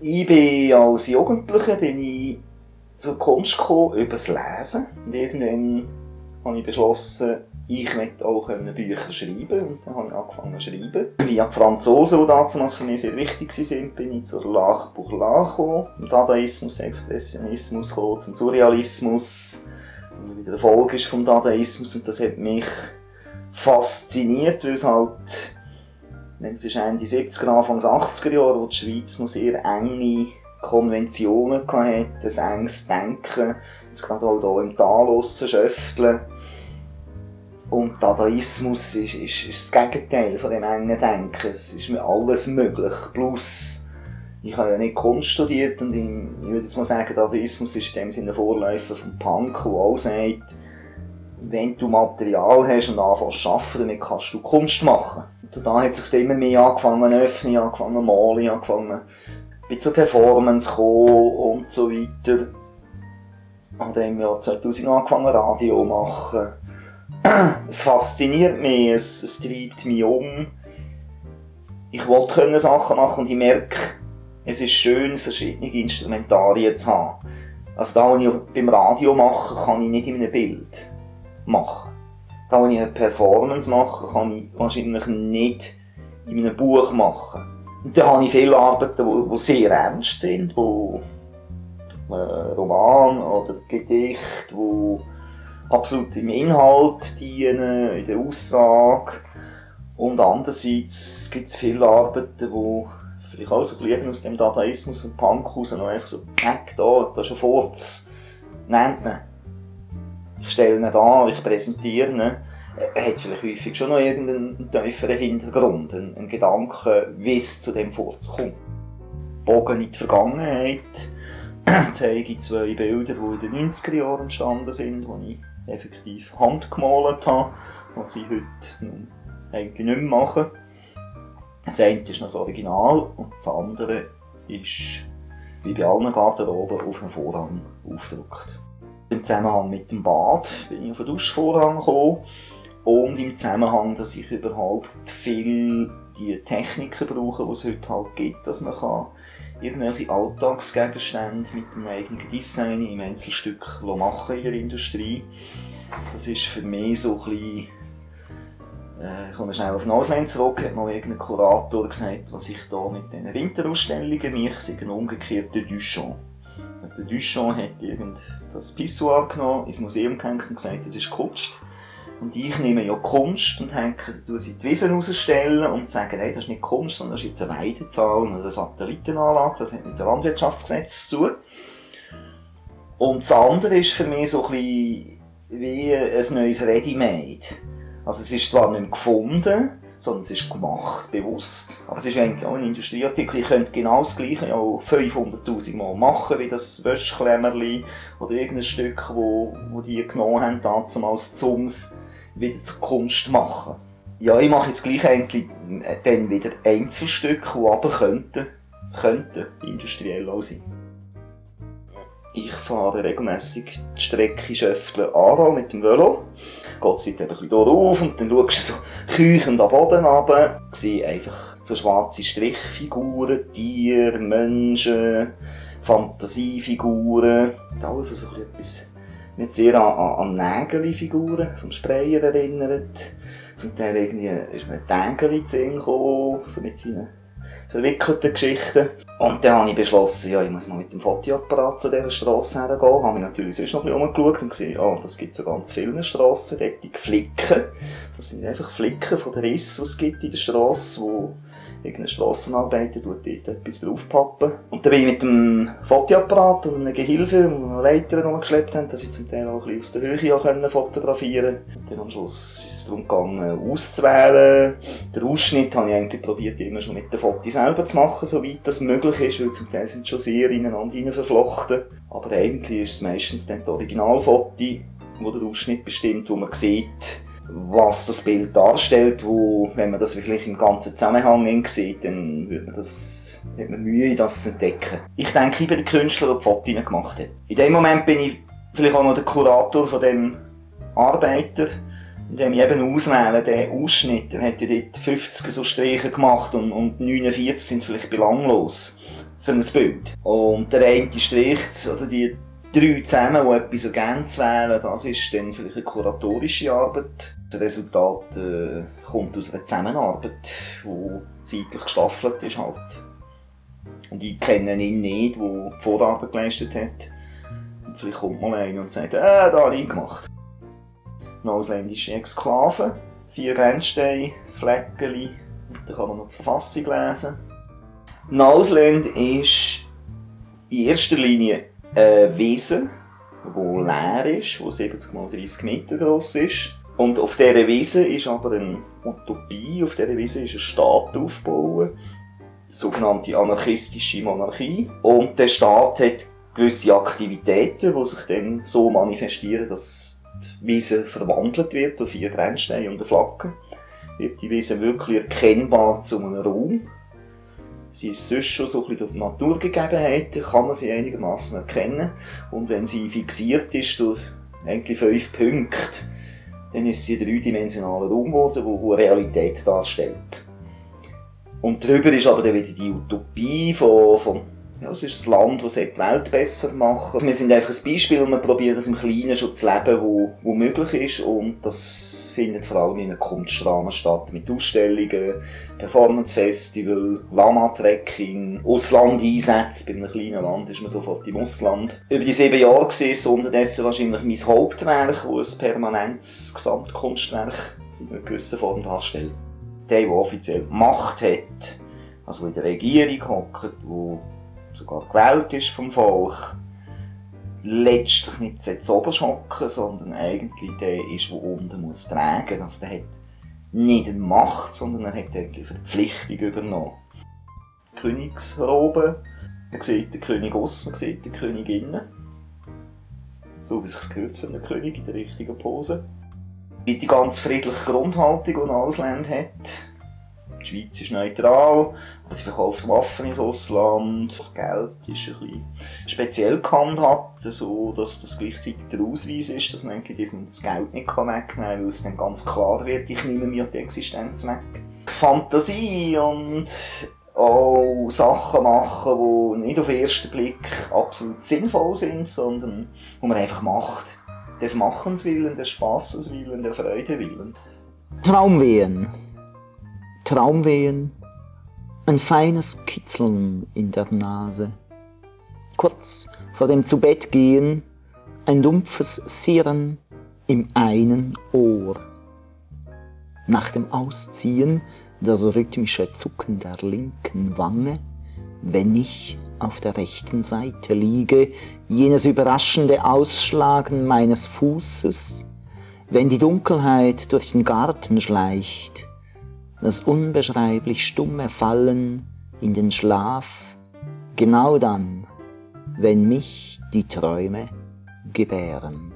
Ich bin als Jugendlicher bin ich zur Kunst gekommen, über das Lesen. Und irgendwann habe ich beschlossen, ich möchte auch Bücher schreiben und dann habe ich angefangen zu schreiben. Via die Franzosen, die damals für mich sehr wichtig waren, bin ich zur L'Art pour l'Art gekommen, Dadaismus, Expressionismus gekommen, zum Surrealismus, der wieder eine Folge ist vom Dadaismus und das hat mich fasziniert, weil es halt, es ist Ende 70er, Anfang 80er Jahre, wo die Schweiz noch sehr enge Konventionen hatte, ein enges Denken, jetzt gerade auch hier im Tal schöfteln und Dadaismus ist, ist, ist das Gegenteil von dem engen Denken. Es ist mir alles möglich. Plus, ich habe ja nicht Kunst studiert und ich, ich würde jetzt mal sagen, Dadaismus ist in dem Sinne Vorläufer vom Punk, der auch sagt, wenn du Material hast und anfängst zu arbeiten, dann kannst du Kunst machen. Und da hat es sich immer mehr angefangen zu öffnen, angefangen malen, angefangen mit zur Performance kommen und so weiter. Und dann im Jahr 2000 angefangen Radio zu machen es fasziniert mich, es, es treibt mich um. Ich wollte Sachen machen und ich merke, es ist schön, verschiedene Instrumentarien zu haben. Also da, was ich beim Radio mache, kann ich nicht in einem Bild machen. Da, was ich eine Performance mache, kann ich wahrscheinlich nicht in einem Buch machen. Und da habe ich viele Arbeiten, die sehr ernst sind, wo äh, Roman oder Gedicht, wo absolut im Inhalt dienen, in der Aussage. Und andererseits gibt es viele Arbeiten, die vielleicht auch so bleiben aus dem Dadaismus und Punk raus, noch einfach so, Eck, da, da ist ein Furz, nennt ihn. Ich stelle ihn an, ich präsentiere ihn. Er hat vielleicht häufig schon noch irgendeinen tieferen Hintergrund, einen, einen Gedanken, wie es zu dem Furz kommt. Bogen in die Vergangenheit zeige zwei Bilder, die in den 90er Jahren entstanden sind, die ich effektiv handgemalt habe, was ich heute eigentlich nicht mehr mache. Das eine ist noch das Original und das andere ist, wie bei allen Garderoben, auf einem Vorhang aufgedruckt. Im Zusammenhang mit dem Bad bin ich auf den Duschvorhang gekommen und im Zusammenhang, dass ich überhaupt viel die Techniken brauche, die es heute halt gibt, dass man kann irgendwelche Alltagsgegenstände mit einem eigenen Design im Einzelstück machen in der Industrie. Das ist für mich so ein bisschen äh, ich komme schnell auf den Ausland zurück, hat mal irgendein Kurator gesagt, was ich da mit diesen Winterausstellungen mache, sei ein umgekehrter Duchamp. Also der Duchamp hat irgend das Pissoir genommen, ins Museum gehängt und gesagt, das ist Kunst. Und ich nehme ja Kunst und hänge, sie die Wiesen rausstellen und sage, hey, das ist nicht Kunst, sondern das ist jetzt eine Weidezahl oder eine Satellitenanlage, das hat mit dem Landwirtschaftsgesetz zu tun. Und das andere ist für mich so ein bisschen wie ein neues Ready-Made. Also es ist zwar nicht gefunden, sondern es ist gemacht, bewusst. Aber es ist eigentlich auch ein Industrieartikel. Ich könnte genau das gleiche auch 500'000 Mal machen, wie das Wäschklemmerli oder irgendein Stück, wo, wo die genommen haben, damals Zums wieder zur Kunst machen. Ja, ich mache jetzt gleich eigentlich äh, dann wieder Einzelstücke, die aber könnten, könnten industriell auch sein. Ich fahre regelmässig die Strecke Schöftle Aarau mit dem Velo. Geht es ein bisschen auf und dann schaust du so keuchend am Boden runter. Sehe einfach so schwarze Strichfiguren, Tiere, Menschen, Fantasiefiguren. Alles so etwas mich sehr an, an Nägelfiguren vom Sprayer erinnert. Zum Teil irgendwie ist mir ein Tägeli zu so mit seinen verwickelten Geschichten. Und dann habe ich beschlossen, ja, ich muss mal mit dem Fotoapparat zu dieser Strasse hergehen. Habe mich natürlich sonst noch ein bisschen umgeschaut und gesehen, ah, das gibt es an ganz vielen Strassen, dort die Flicken. Das sind einfach Flicken von den Rissen, die es gibt in der Strasse, wo irgendein Strassenarbeiter tut dort etwas draufpappen. Und dann bin ich mit dem Fotoapparat und einem Gehilfe, wo wir Leiter rumgeschleppt haben, dass ich zum Teil auch ein bisschen aus der Höhe fotografieren konnte. Und dann am Schluss ist es darum gegangen, auszuwählen. Den Ausschnitt habe ich eigentlich probiert, immer schon mit dem Foto selber zu machen, soweit das möglich ist, weil zum Teil sind schon sehr ineinander verflochten. Aber eigentlich ist es meistens dann das Originalfoto, wo der Ausschnitt bestimmt, wo man sieht, was das Bild darstellt, wo, wenn man das wirklich im ganzen Zusammenhang sieht, dann wird man das, hat man Mühe, das zu entdecken. Ich denke, ich bin der Künstler, der die Fotos gemacht hat. In dem Moment bin ich vielleicht auch noch der Kurator von dem Arbeiter, indem ich eben auswähle, den Ausschnitt. Er hat ja dort 50 so Striche gemacht und, und 49 sind vielleicht belanglos. für ein Bild. Und der eine Strich, oder die drei zusammen, die etwas ergänzt wählen, das ist dann vielleicht eine kuratorische Arbeit. Das Resultat äh, kommt aus einer Zusammenarbeit, die zeitlich gestaffelt ist halt. Und ich kenne ihn nicht, der Vorarbeit geleistet hat. Und vielleicht kommt mal einer und sagt, äh, da habe ich gemacht. Eine ausländische Exklave, vier Grenzsteine, das Fleckchen, da kann man noch die Verfassung lesen. Nausland ist in erster Linie eine Wiese, die leer ist, die 70 x 30 Meter groß ist. Und auf dieser Wiese ist aber eine Utopie, auf dieser Wiese ist ein Staat aufgebaut, sogenannte anarchistische Monarchie. Und der Staat hat gewisse Aktivitäten, die sich dann so manifestieren, dass die Wiese verwandelt wird durch vier Grenzsteine und eine Flagge. Wird die Wiese wirklich erkennbar zu einem Raum. Sie ist sonst schon so ein bisschen durch die Naturgegebenheiten, kann man sie einigermaßen erkennen. Und wenn sie fixiert ist durch eigentlich fünf Punkte, dann ist sie ein dreidimensionaler Raum geworden, der Realität darstellt. Und darüber ist aber dann wieder die Utopie von, von ja, es ist ein Land, das die Welt besser machen Wir sind einfach ein Beispiel und wir probieren das im Kleinen schon zu leben, wo, wo möglich ist. Und das findet vor allem in einem Kunstrahmen statt. Mit Ausstellungen, Performance-Festival, Lama-Trekking, Ausland-Einsätze. Bei einem kleinen Land ist man sofort im Ausland. Über die sieben Jahre war es unterdessen wahrscheinlich mein Hauptwerk, das ein permanentes Gesamtkunstwerk in einer gewissen Form darstellt. Der, der offiziell Macht hat, also in der Regierung hockt, wo sogar gewählt ist vom Volk, letztlich nicht zu oberst hocken, sondern eigentlich der ist, der unten muss tragen. Also der hat nicht eine Macht, sondern er hat eigentlich Verpflichtung übernommen. Königsrobe, man sieht den König aus, man sieht die Königin. So wie es sich gehört für einen König in der richtigen Pose. Die ganz friedliche Grundhaltung, die ein Ausland hat. Die Schweiz ist neutral, aber sie verkauft Waffen ins Ausland. Das Geld ist ein bisschen speziell gehandhabt, so dass das gleichzeitig der Ausweis ist, dass man das Geld nicht wegnehmen kann, weil es dann ganz klar wird, ich nehme mir die Existenz weg. Fantasie und auch Sachen machen, die nicht auf den ersten Blick absolut sinnvoll sind, sondern die man einfach macht. Des Machens willen, des Spaßes willen, der Freude willen. Traumwehen. Traumwehen, ein feines Kitzeln in der Nase. Kurz vor dem Zubettgehen ein dumpfes Sirren im einen Ohr. Nach dem Ausziehen das rhythmische Zucken der linken Wange, wenn ich auf der rechten Seite liege, jenes überraschende Ausschlagen meines Fußes, wenn die Dunkelheit durch den Garten schleicht, das unbeschreiblich stumme Fallen in den Schlaf, genau dann, wenn mich die Träume gebären.